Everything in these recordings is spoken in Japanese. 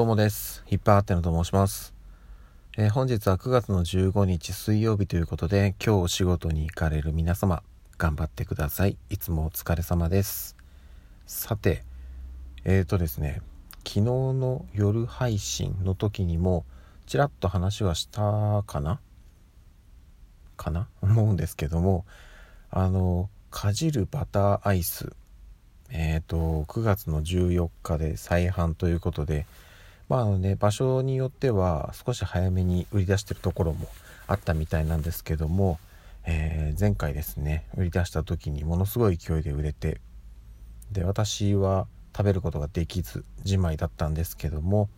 どうもです。ヒッパーアテナと申します。えー、本日は9月の15日水曜日ということで、今日お仕事に行かれる皆様、頑張ってください。いつもお疲れ様です。さて、えーとですね、昨日の夜配信の時にも、ちらっと話はしたかな？かな？思うんですけども、あの、かじるバターアイスえっ、ー、と9月の14日で再販ということでまああのね場所によっては少し早めに売り出してるところもあったみたいなんですけども、えー、前回ですね売り出した時にものすごい勢いで売れてで私は食べることができずじまいだったんですけども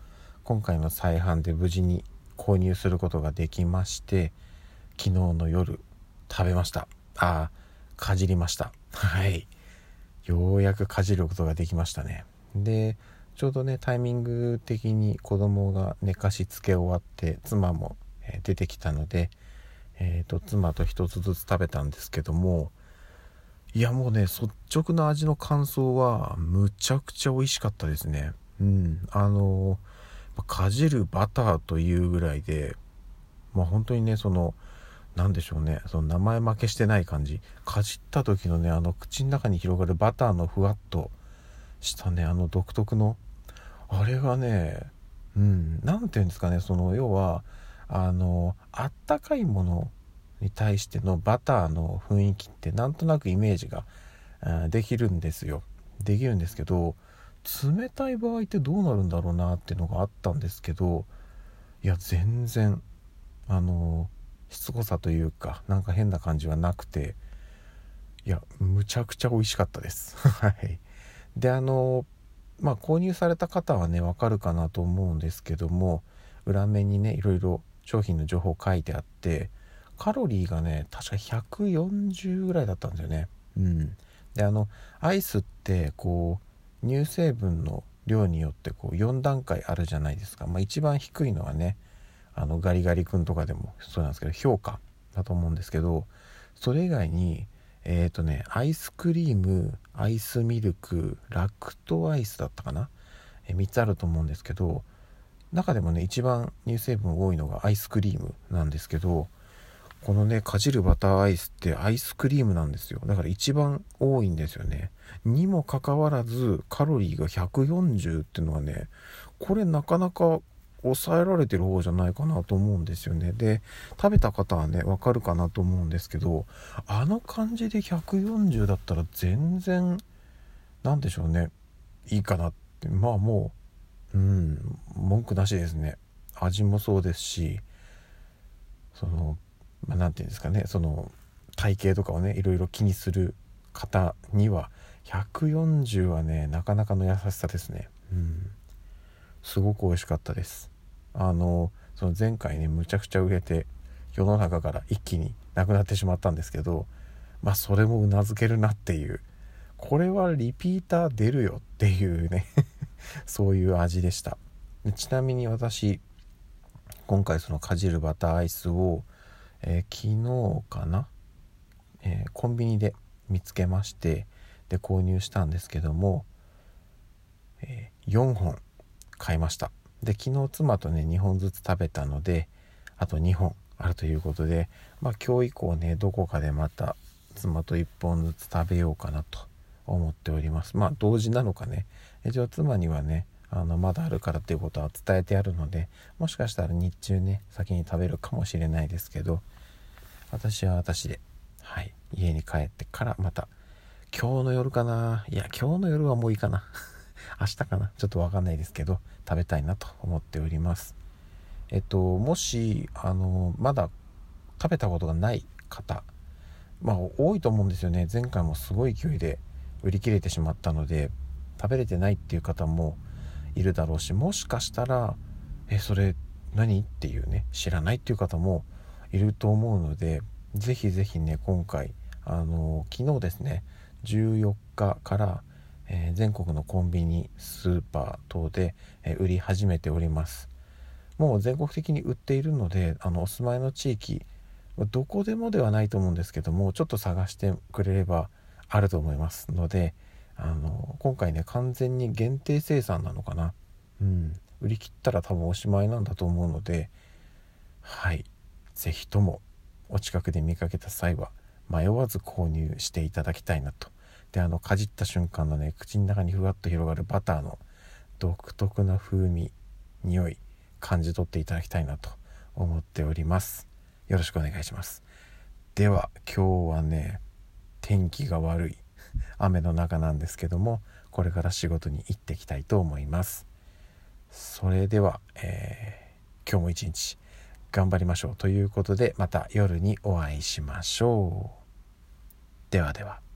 今回の再販で無事に購入することができまして昨日の夜食べました。あかじりました。はい。ようやくかじることができましたね。でちょうどねタイミング的に子供が寝かしつけ終わって妻も、え出てきたので、えーと、妻と一つずつ食べたんですけどもいやもうね率直な味の感想はむちゃくちゃ美味しかったですね。うん。あのかじるバターというぐらいでまあ本当にねその何でしょうねその名前負けしてない感じ。かじった時のねあの口の中に広がるバターのふわっとしたねあの独特のあれがねうん何て言うんですかねその要はあのあったかいものに対してのバターの雰囲気ってなんとなくイメージができるんですよ。できるんですけど冷たい場合ってどうなるんだろうなっていうのがあったんですけどいや全然あのしつこさというかなんか変な感じはなくていやむちゃくちゃ美味しかったです。はい。であのまあ購入された方はねわかるかなと思うんですけども裏面にねいろいろ商品の情報書いてあってカロリーがね確か140ぐらいだったんですよね。うん。であのアイスってこう乳成分の量によってこう4段階あるじゃないですか、まあ、一番低いのはねあのガリガリ君とかでもそうなんですけど評価だと思うんですけどそれ以外にえっ、ー、とねアイスクリームアイスミルクラクトアイスだったかな、え3つあると思うんですけど中でもね一番乳成分多いのがアイスクリームなんですけどこのねかじるバターアイスってアイスクリームなんですよ。だから一番多いんですよね。にもかかわらずカロリーが140っていうのはねこれなかなか抑えられてる方じゃないかなと思うんですよね。で食べた方はねわかるかなと思うんですけどあの感じで140だったら全然何でしょうね。いいかなって。まあもううん文句なしですね。味もそうですしそのまあ、て言うんですかね。その体型とかをねいろいろ気にする方には140はねなかなかの優しさですね。うん。すごく美味しかったです。あのその前回ねむちゃくちゃ売れて世の中から一気になくなってしまったんですけどまあそれもうなずけるなっていう。これはリピーター出るよっていうね そういう味でした。ちなみに私今回そのかじるバターアイスを、えー、昨日かな、えー、コンビニで見つけましてで購入したんですけども、えー、4本買いました。で昨日妻とね2本ずつ食べたのであと2本あるということでまあ今日以降ねどこかでまた妻と1本ずつ食べようかなと思っております。まあ同時なのかね。一応妻にはねあのまだあるからっていうことは伝えてあるのでもしかしたら日中ね先に食べるかもしれないですけど私は私ではい家に帰ってからまた今日の夜かな。いや今日の夜はもういいかな。明日かな？ちょっとわかんないですけど食べたいなと思っております。えっともしあのまだ食べたことがない方まあ多いと思うんですよね。前回もすごい勢いで売り切れてしまったので食べれてないっていう方もいるだろうしもしかしたらえそれ何？っていうね知らないっていう方もいると思うのでぜひぜひね今回あの昨日ですね14日からえー、全国のコンビニスーパー等で、えー、売り始めております。もう全国的に売っているのであのお住まいの地域どこでもではないと思うんですけどもちょっと探してくれればあると思いますのであの今回ね完全に限定生産なのかな。うん。売り切ったら多分おしまいなんだと思うのではい。是非ともお近くで見かけた際は迷わず購入していただきたいなとであのかじった瞬間のね口の中にふわっと広がるバターの独特な風味匂い感じ取っていただきたいなと思っております。よろしくお願いします。では今日はね天気が悪い雨の中なんですけどもこれから仕事に行ってきたいと思います。それでは、えー、今日も一日頑張りましょうということでまた夜にお会いしましょう。ではでは。